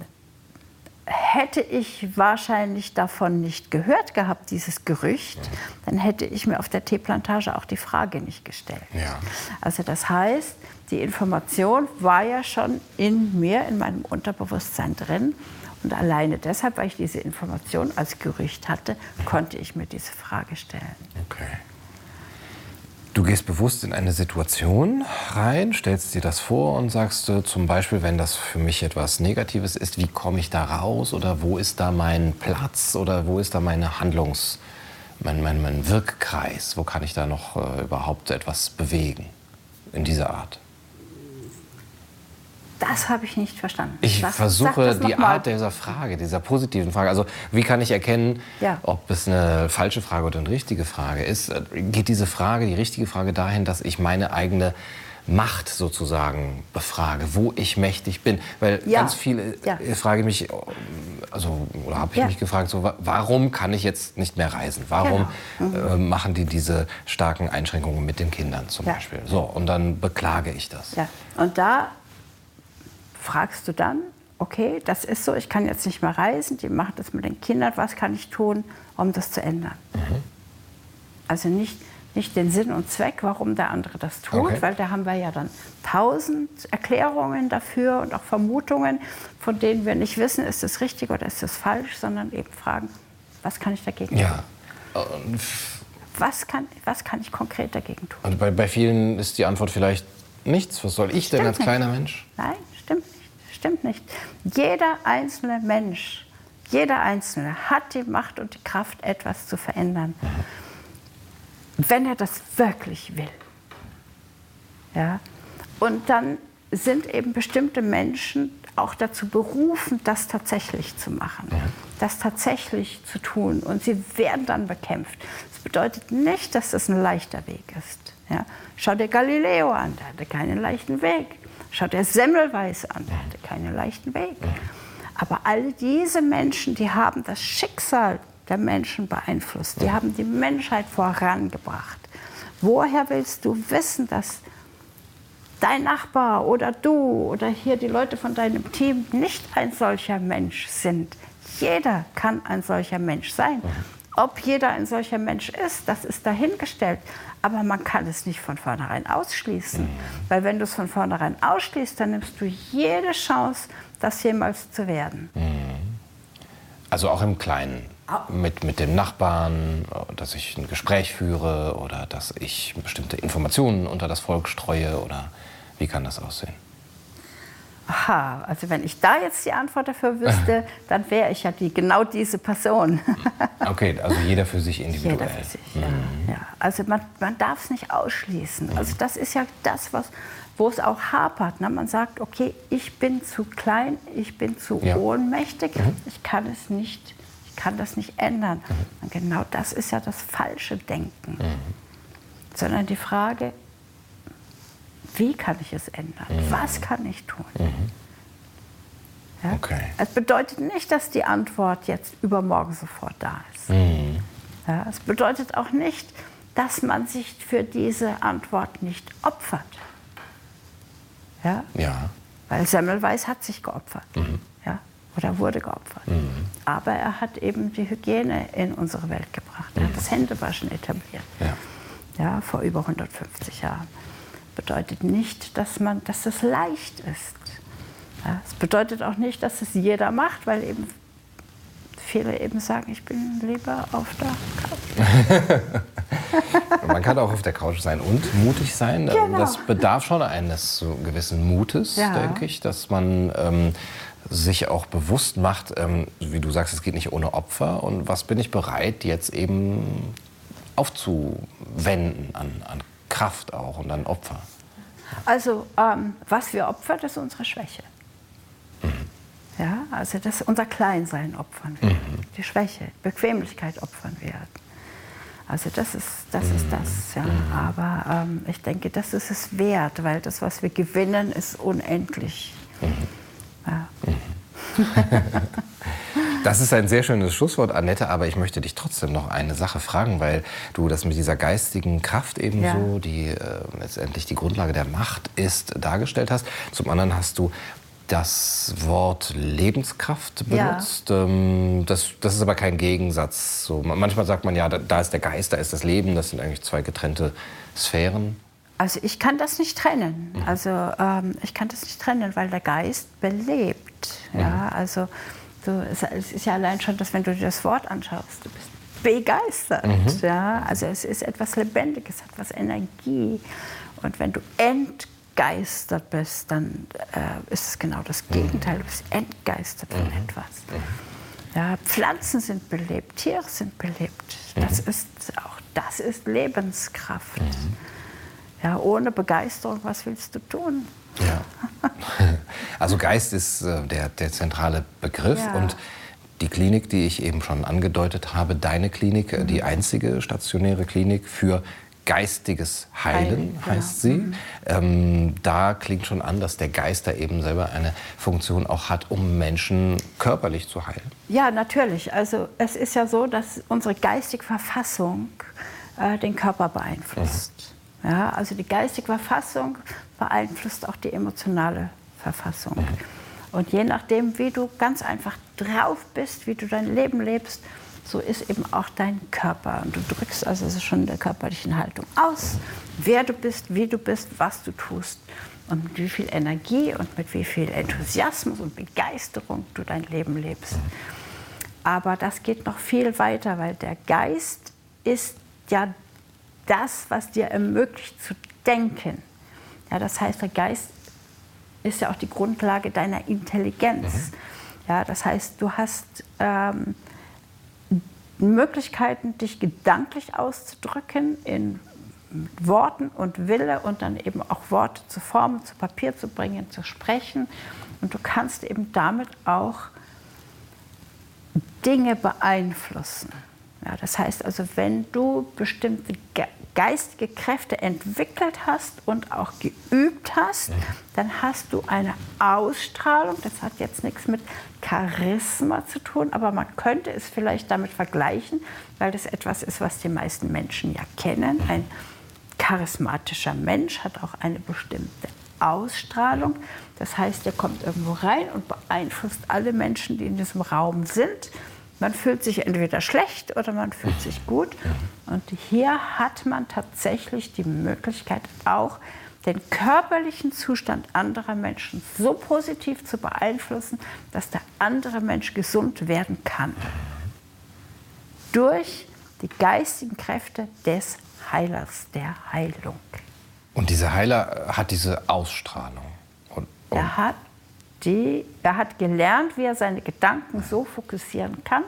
hätte ich wahrscheinlich davon nicht gehört gehabt, dieses Gerücht, dann hätte ich mir auf der Teeplantage auch die Frage nicht gestellt. Ja. Also das heißt, die Information war ja schon in mir, in meinem Unterbewusstsein drin. Und alleine deshalb, weil ich diese Information als Gerücht hatte, konnte ich mir diese Frage stellen. Okay. Du gehst bewusst in eine Situation rein, stellst dir das vor und sagst äh, zum Beispiel, wenn das für mich etwas Negatives ist, wie komme ich da raus oder wo ist da mein Platz oder wo ist da meine Handlungs-, mein, mein, mein Wirkkreis, wo kann ich da noch äh, überhaupt etwas bewegen in dieser Art? Das habe ich nicht verstanden. Ich Was, versuche die Art dieser Frage, dieser positiven Frage. Also wie kann ich erkennen, ja. ob es eine falsche Frage oder eine richtige Frage ist? Geht diese Frage, die richtige Frage dahin, dass ich meine eigene Macht sozusagen befrage, wo ich mächtig bin. Weil ja. ganz viele, ja. ich frage mich, also oder habe ich ja. mich gefragt, so, warum kann ich jetzt nicht mehr reisen? Warum genau. mhm. äh, machen die diese starken Einschränkungen mit den Kindern zum Beispiel? So, und dann beklage ich das. Ja. Und da fragst du dann, okay, das ist so, ich kann jetzt nicht mehr reisen, die machen das mit den Kindern, was kann ich tun, um das zu ändern? Mhm. Also nicht, nicht den Sinn und Zweck, warum der andere das tut, okay. weil da haben wir ja dann tausend Erklärungen dafür und auch Vermutungen, von denen wir nicht wissen, ist das richtig oder ist das falsch, sondern eben fragen, was kann ich dagegen ja. tun? Was kann, was kann ich konkret dagegen tun? Und bei, bei vielen ist die Antwort vielleicht nichts. Was soll ich Stimmt denn als kleiner Mensch? Nein, Stimmt nicht. Stimmt nicht. Jeder einzelne Mensch, jeder Einzelne hat die Macht und die Kraft, etwas zu verändern, wenn er das wirklich will. Ja? Und dann sind eben bestimmte Menschen auch dazu berufen, das tatsächlich zu machen, ja. das tatsächlich zu tun. Und sie werden dann bekämpft. Das bedeutet nicht, dass das ein leichter Weg ist. Ja? Schau dir Galileo an, der hatte keinen leichten Weg Schau dir Semmelweis an, der hatte keinen leichten Weg. Aber all diese Menschen, die haben das Schicksal der Menschen beeinflusst. Die haben die Menschheit vorangebracht. Woher willst du wissen, dass dein Nachbar oder du oder hier die Leute von deinem Team nicht ein solcher Mensch sind? Jeder kann ein solcher Mensch sein. Ob jeder ein solcher Mensch ist, das ist dahingestellt. Aber man kann es nicht von vornherein ausschließen. Weil wenn du es von vornherein ausschließt, dann nimmst du jede Chance, das jemals zu werden. Also auch im Kleinen. Mit, mit den Nachbarn, dass ich ein Gespräch führe oder dass ich bestimmte Informationen unter das Volk streue oder wie kann das aussehen? Aha, also wenn ich da jetzt die Antwort dafür wüsste, *laughs* dann wäre ich ja die, genau diese Person. *laughs* okay, also jeder für sich individuell. Jeder für sich, ja. Mhm. ja. Also man, man darf es nicht ausschließen. Mhm. Also das ist ja das, was, wo es auch hapert. Ne? Man sagt, okay, ich bin zu klein, ich bin zu ja. ohnmächtig, mhm. ich kann es nicht kann das nicht ändern. Mhm. Und genau das ist ja das falsche Denken. Mhm. Sondern die Frage, wie kann ich es ändern? Mhm. Was kann ich tun? Mhm. Ja? Okay. Es bedeutet nicht, dass die Antwort jetzt übermorgen sofort da ist. Mhm. Ja, es bedeutet auch nicht, dass man sich für diese Antwort nicht opfert. Ja? ja. Weil Semmelweis hat sich geopfert. Mhm oder wurde geopfert. Mhm. Aber er hat eben die Hygiene in unsere Welt gebracht. Er hat mhm. das Händewaschen etabliert. Ja. ja. vor über 150 Jahren. Bedeutet nicht, dass, man, dass das leicht ist. Ja, es bedeutet auch nicht, dass es jeder macht, weil eben viele eben sagen, ich bin lieber auf der Couch. *laughs* Man kann auch auf der Couch sein und mutig sein. Genau. Das bedarf schon eines gewissen Mutes, ja. denke ich, dass man ähm, sich auch bewusst macht, ähm, wie du sagst, es geht nicht ohne Opfer. Und was bin ich bereit, jetzt eben aufzuwenden an, an Kraft auch und an Opfer? Also, ähm, was wir opfern, das ist unsere Schwäche. Mhm. Ja, also das unser Kleinsein opfern wir, mhm. die Schwäche, Bequemlichkeit opfern wir. Also das ist das. Ist mhm. das ja. Mhm. Aber ähm, ich denke, das ist es wert, weil das, was wir gewinnen, ist unendlich. Mhm. Ja. *laughs* *laughs* Das ist ein sehr schönes Schlusswort, Annette, aber ich möchte dich trotzdem noch eine Sache fragen, weil du das mit dieser geistigen Kraft ebenso, ja. die äh, letztendlich die Grundlage der Macht ist, dargestellt hast. Zum anderen hast du das Wort Lebenskraft benutzt. Ja. Ähm, das, das ist aber kein Gegensatz. So, manchmal sagt man ja, da, da ist der Geist, da ist das Leben. Das sind eigentlich zwei getrennte Sphären. Also ich kann das nicht trennen. Mhm. Also ähm, ich kann das nicht trennen, weil der Geist belebt. Mhm. Ja, also du, es ist ja allein schon, dass wenn du dir das Wort anschaust, du bist begeistert. Mhm. Ja, also es ist etwas Lebendiges, hat was Energie. Und wenn du entgeistert bist, dann äh, ist es genau das mhm. Gegenteil. Du bist entgeistert von mhm. etwas. Mhm. Ja, Pflanzen sind belebt, Tiere sind belebt. Das ist auch das ist Lebenskraft. Ja, ohne Begeisterung, was willst du tun? Ja. *laughs* Also Geist ist äh, der, der zentrale Begriff ja. und die Klinik, die ich eben schon angedeutet habe, deine Klinik, mhm. die einzige stationäre Klinik für geistiges Heilen, Heilen genau. heißt sie. Mhm. Ähm, da klingt schon an, dass der Geist da eben selber eine Funktion auch hat, um Menschen körperlich zu heilen. Ja, natürlich. Also es ist ja so, dass unsere geistige Verfassung äh, den Körper beeinflusst. Mhm. Ja, also die geistige Verfassung beeinflusst auch die emotionale Verfassung. Mhm. Und je nachdem, wie du ganz einfach drauf bist, wie du dein Leben lebst, so ist eben auch dein Körper. Und du drückst also schon in der körperlichen Haltung aus, wer du bist, wie du bist, was du tust und mit wie viel Energie und mit wie viel Enthusiasmus und Begeisterung du dein Leben lebst. Mhm. Aber das geht noch viel weiter, weil der Geist ist ja das, was dir ermöglicht zu denken. Ja, das heißt, der Geist ist ja auch die Grundlage deiner Intelligenz. Mhm. Ja, das heißt, du hast ähm, Möglichkeiten, dich gedanklich auszudrücken in Worten und Wille und dann eben auch Worte zu formen, zu Papier zu bringen, zu sprechen. Und du kannst eben damit auch Dinge beeinflussen. Ja, das heißt also, wenn du bestimmte geistige Kräfte entwickelt hast und auch geübt hast, dann hast du eine Ausstrahlung. Das hat jetzt nichts mit Charisma zu tun, aber man könnte es vielleicht damit vergleichen, weil das etwas ist, was die meisten Menschen ja kennen. Ein charismatischer Mensch hat auch eine bestimmte Ausstrahlung. Das heißt, er kommt irgendwo rein und beeinflusst alle Menschen, die in diesem Raum sind. Man fühlt sich entweder schlecht oder man fühlt sich gut. Und hier hat man tatsächlich die Möglichkeit, auch den körperlichen Zustand anderer Menschen so positiv zu beeinflussen, dass der andere Mensch gesund werden kann. Durch die geistigen Kräfte des Heilers, der Heilung. Und dieser Heiler hat diese Ausstrahlung. Und, und er, hat die, er hat gelernt, wie er seine Gedanken so fokussieren kann,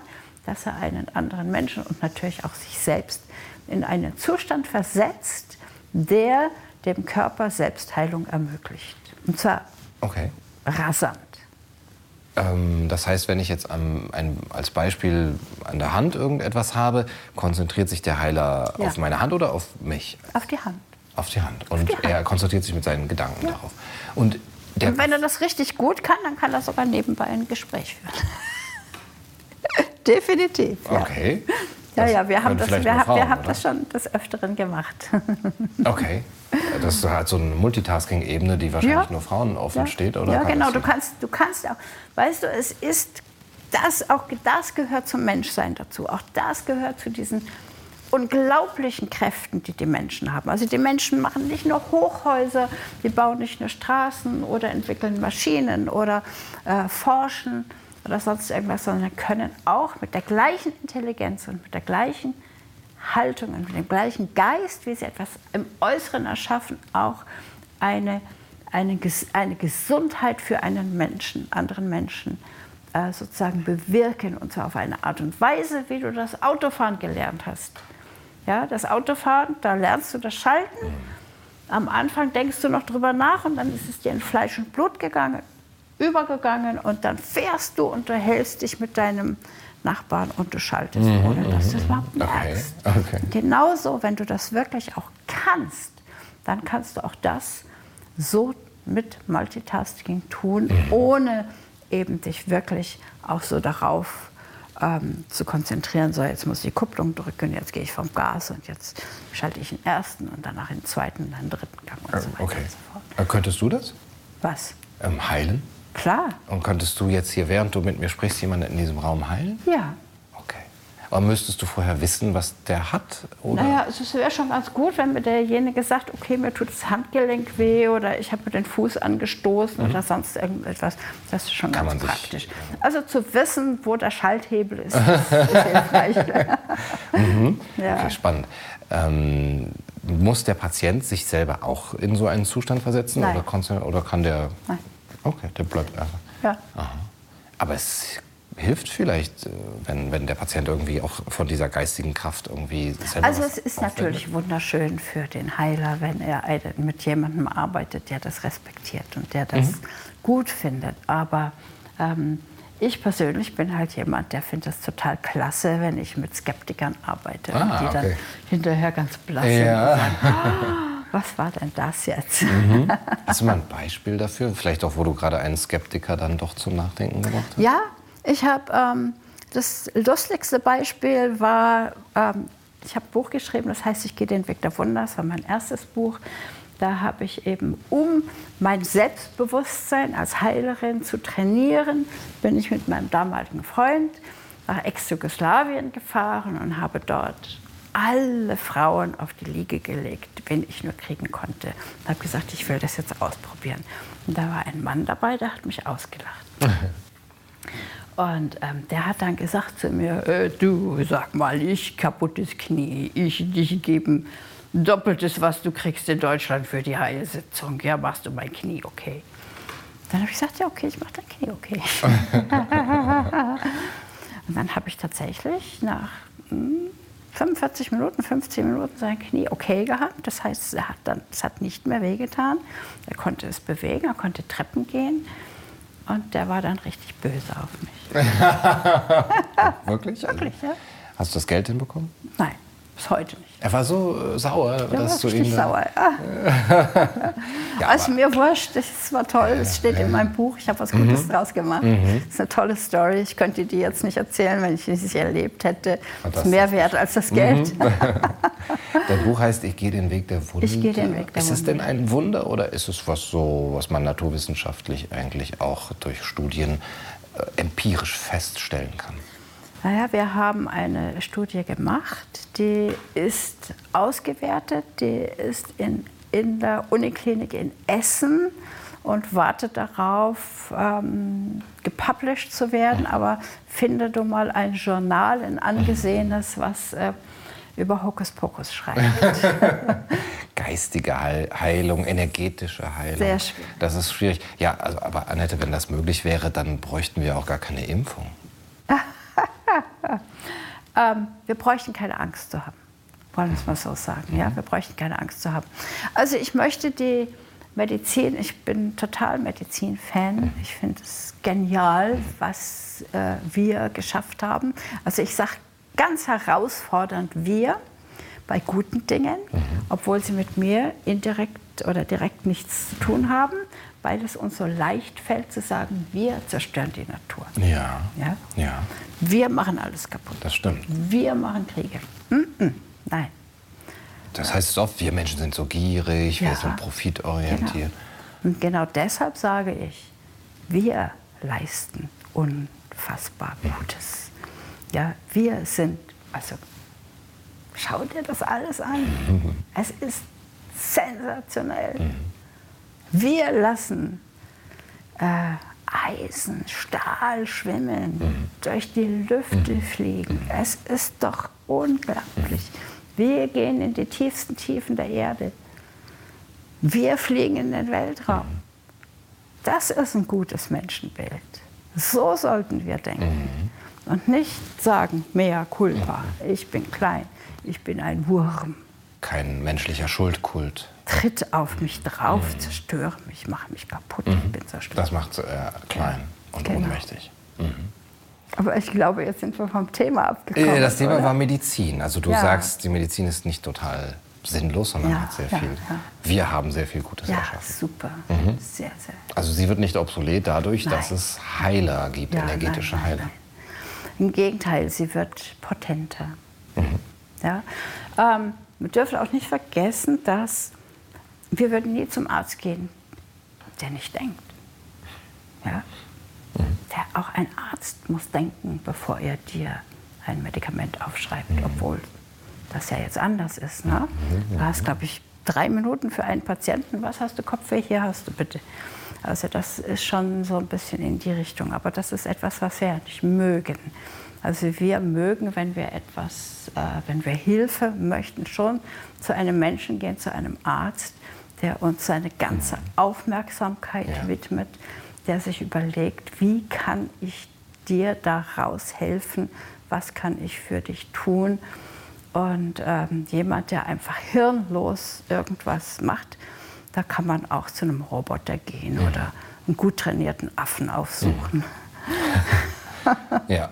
dass er einen anderen Menschen und natürlich auch sich selbst in einen Zustand versetzt, der dem Körper Selbstheilung ermöglicht. Und zwar okay. rasant. Ähm, das heißt, wenn ich jetzt am, ein, als Beispiel an der Hand irgendetwas habe, konzentriert sich der Heiler Ja. auf meine Hand oder auf mich? Auf die Hand. Auf die Hand. Und die Hand. er konzentriert sich mit seinen Gedanken darauf. Und der, Und wenn er das richtig gut kann, dann kann er sogar nebenbei ein Gespräch führen. *laughs* Definitiv. Ja. okay. Ja, ja, wir haben, das, wir, wir Frauen, haben das schon des Öfteren gemacht. *laughs* Okay. Das ist halt so eine Multitasking-Ebene, die wahrscheinlich nur Frauen offen ja. steht, oder? Ja, kann genau. Du kannst, du kannst auch, weißt du, es ist, das, auch das gehört zum Menschsein dazu. Auch das gehört zu diesen unglaublichen Kräften, die die Menschen haben. Also die Menschen machen nicht nur Hochhäuser, die bauen nicht nur Straßen oder entwickeln Maschinen oder äh, forschen oder sonst irgendwas, sondern können auch mit der gleichen Intelligenz und mit der gleichen Haltung und mit dem gleichen Geist, wie sie etwas im Äußeren erschaffen, auch eine, eine, eine Gesundheit für einen Menschen, anderen Menschen äh, sozusagen bewirken. Und zwar auf eine Art und Weise, wie du das Autofahren gelernt hast. Ja, das Autofahren, da lernst du das Schalten. Am Anfang denkst du noch drüber nach und dann ist es dir in Fleisch und Blut gegangen, übergegangen und dann fährst du und du hältst dich mit deinem Nachbarn und du schaltest, ohne dass du es überhaupt Mhm, Okay, merkst. okay. Genauso, wenn du das wirklich auch kannst, dann kannst du auch das so mit Multitasking tun, Mhm. ohne eben dich wirklich auch so darauf ähm, zu konzentrieren, so jetzt muss ich die Kupplung drücken, jetzt gehe ich vom Gas und jetzt schalte ich den ersten und danach den zweiten und dann den dritten Gang und so weiter Okay. und so fort. Äh, Könntest du das? Was? Ähm, heilen? Klar, Und könntest du jetzt hier, während du mit mir sprichst, jemanden in diesem Raum heilen? ja. Aber müsstest du vorher wissen, was der hat? Oder? Naja, es wäre schon ganz gut, wenn mir derjenige sagt, okay, mir tut das Handgelenk weh oder ich habe mir den Fuß angestoßen oder sonst irgendetwas. Das ist schon Mhm. Kann ganz man sich- praktisch. Also zu wissen, wo der Schalthebel ist, ist, *laughs* ist hilfreich. *laughs* ja. Okay, spannend. Ähm, muss der Patient sich selber auch in so einen Zustand versetzen? Nein. Oder, oder kann der. Nein. Okay, der bleibt einfach. Ja. Aha. Aber es hilft vielleicht, äh, wenn, wenn der Patient irgendwie auch von dieser geistigen Kraft irgendwie selber Also es ist aufwendet. natürlich wunderschön für den Heiler, wenn er mit jemandem arbeitet, der das respektiert und der das Mhm. gut findet. Aber ähm, ich persönlich bin halt jemand, der findet es total klasse, wenn ich mit Skeptikern arbeite Ah, die dann okay. hinterher ganz blass sind Ja. und sagen, "Ah, was war denn das jetzt? *laughs* Hast du mal ein Beispiel dafür? Vielleicht auch, wo du gerade einen Skeptiker dann doch zum Nachdenken gebracht hast? Ja, ich habe ähm, das lustigste Beispiel war, ähm, ich habe ein Buch geschrieben, das heißt, ich gehe den Weg der Wunder, das war mein erstes Buch. Da habe ich eben, um mein Selbstbewusstsein als Heilerin zu trainieren, bin ich mit meinem damaligen Freund nach Ex-Jugoslawien gefahren und habe dort alle Frauen auf die Liege gelegt, wen ich nur kriegen konnte. Und habe gesagt, ich will das jetzt ausprobieren. Und da war ein Mann dabei, der hat mich ausgelacht. *laughs* Und ähm, der hat dann gesagt zu mir, äh, du, sag mal, ich kaputtes Knie, ich dich geben doppeltes, was du kriegst in Deutschland für die Heilsitzung. Ja, machst du mein Knie okay? Dann habe ich gesagt, ja, okay, ich mache dein Knie okay. *laughs* Und dann habe ich tatsächlich nach hm, 45 Minuten, 15 Minuten sein Knie okay gehabt. Das heißt, er hat dann, es hat nicht mehr wehgetan. Er konnte es bewegen, er konnte Treppen gehen. Und der war dann richtig böse auf mich. *laughs* Wirklich? Wirklich, ja. Hast du das Geld hinbekommen? Nein. Bis heute nicht. Er war so äh, sauer, Der dass du ihn. sauer. *laughs* Ja. Ja, also mir wurscht, das war toll, es steht in meinem Buch, ich habe was Gutes draus gemacht. Das ist eine tolle Story, ich könnte die jetzt nicht erzählen, wenn ich sie nicht erlebt hätte. Ah, Das ist mehr wert als das Geld. *laughs* Dein Buch heißt Ich gehe den Weg der Wunde. Ich gehe den Weg der Ist es denn ein Wunder oder ist es was so, was man naturwissenschaftlich eigentlich auch durch Studien äh, empirisch feststellen kann? Naja, wir haben eine Studie gemacht, die ist ausgewertet, die ist in, in der Uniklinik in Essen und wartet darauf, ähm, gepublished zu werden. Aber finde du mal ein Journal, ein angesehenes, was äh, über Hokuspokus schreibt. *laughs* Geistige Heil Heilung, energetische Heilung. Sehr schwierig. Das ist schwierig. Ja, also, aber Annette, wenn das möglich wäre, dann bräuchten wir auch gar keine Impfung. *laughs* Ähm, wir bräuchten keine Angst zu haben. Wollen wir es mal so sagen. Ja? Wir bräuchten keine Angst zu haben. Also ich möchte die Medizin, ich bin total Medizin-Fan. Ich finde es genial, was äh, wir geschafft haben. Also ich sage ganz herausfordernd wir bei guten Dingen, obwohl sie mit mir indirekt oder direkt nichts zu tun haben, weil es uns so leicht fällt zu sagen, wir zerstören die Natur. Ja. Ja? Ja, Wir machen alles kaputt. das stimmt. Wir machen Kriege. Nein. Das heißt oft, wir Menschen sind so gierig, wir Ja. sind profitorientiert. Und genau deshalb sage ich, wir leisten unfassbar Gutes. Ja, wir sind, also schau dir das alles an. Es ist sensationell. Wir lassen äh, Eisen, Stahl schwimmen, durch die Lüfte fliegen. Es ist doch unglaublich. Wir gehen in die tiefsten Tiefen der Erde. Wir fliegen in den Weltraum. Das ist ein gutes Menschenbild. So sollten wir denken. Und nicht sagen, mea culpa, ich bin klein, ich bin ein Wurm. Kein menschlicher Schuldkult. Tritt auf mich drauf, zerstöre mich, mach mich kaputt, ich bin zerstört. Das macht äh, klein und Genau. ohnmächtig. Aber ich glaube, jetzt sind wir vom Thema abgekommen. Äh, das Thema oder? war Medizin. Also du Ja. sagst, die Medizin ist nicht total sinnlos, sondern Ja, hat sehr ja, viel. ja. Wir haben sehr viel Gutes Ja, erschaffen. super. Sehr, sehr. Also sie wird nicht obsolet dadurch, dass Nein. es Heiler gibt, Ja, energetische nein, nein, Heiler. nein. Im Gegenteil, sie wird potenter. Mhm. Ja? Ähm, wir dürfen auch nicht vergessen, dass wir würden nie zum Arzt gehen, der nicht denkt. Ja? Mhm. Der, auch ein Arzt muss denken, bevor er dir ein Medikament aufschreibt, Mhm. obwohl das ja jetzt anders ist. Ne? Du hast, glaube ich, drei Minuten für einen Patienten. Was hast du Kopfweh? Hier hast du bitte. Also das ist schon so ein bisschen in die Richtung. Aber das ist etwas, was wir nicht mögen. Also wir mögen, wenn wir etwas, äh, wenn wir Hilfe möchten, schon zu einem Menschen gehen, zu einem Arzt, der uns seine ganze Aufmerksamkeit Ja. widmet, der sich überlegt, wie kann ich dir daraus helfen, was kann ich für dich tun. Und ähm, jemand, der einfach hirnlos irgendwas macht, da kann man auch zu einem Roboter gehen oder einen gut trainierten Affen aufsuchen. *laughs* Ja.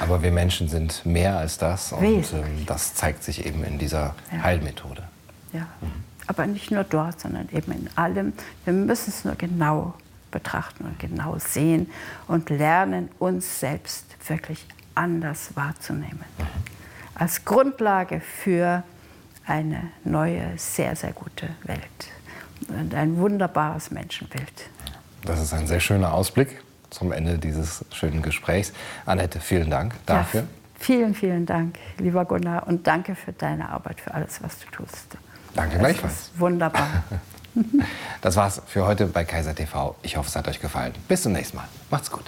Aber wir Menschen sind mehr als das und ähm, das zeigt sich eben in dieser Ja. Heilmethode. Ja. Aber nicht nur dort, sondern eben in allem. Wir müssen es nur genau betrachten und genau sehen und lernen, uns selbst wirklich anders wahrzunehmen. Als Grundlage für eine neue, sehr, sehr gute Welt und ein wunderbares Menschenbild. Das ist ein sehr schöner Ausblick zum Ende dieses schönen Gesprächs. Annette, vielen Dank dafür. Ja, vielen, vielen Dank, lieber Gunnar, und danke für deine Arbeit, für alles, was du tust. Danke Es gleichfalls. wunderbar. *laughs* Das war's für heute bei Kaiser TV. Ich hoffe, es hat euch gefallen. Bis zum nächsten Mal. Macht's gut.